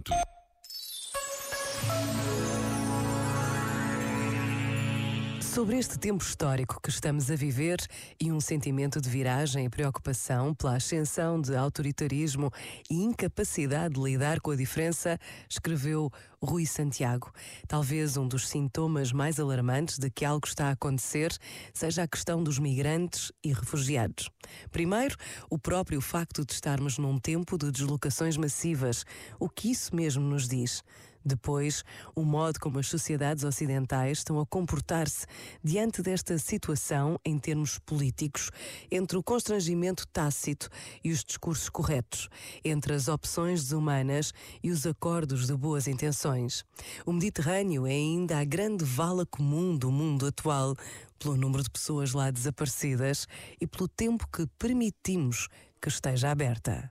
Bluetooth. Sobre este tempo histórico que estamos a viver e um sentimento de viragem e preocupação pela ascensão de autoritarismo e incapacidade de lidar com a diferença, escreveu Rui Santiago. Talvez um dos sintomas mais alarmantes de que algo está a acontecer seja a questão dos migrantes e refugiados. Primeiro, o próprio facto de estarmos num tempo de deslocações massivas. O que isso mesmo nos diz? Depois, o modo como as sociedades ocidentais estão a comportar-se diante desta situação em termos políticos, entre o constrangimento tácito e os discursos corretos, entre as opções desumanas e os acordos de boas intenções. O Mediterrâneo é ainda a grande vala comum do mundo atual, pelo número de pessoas lá desaparecidas e pelo tempo que permitimos que esteja aberta.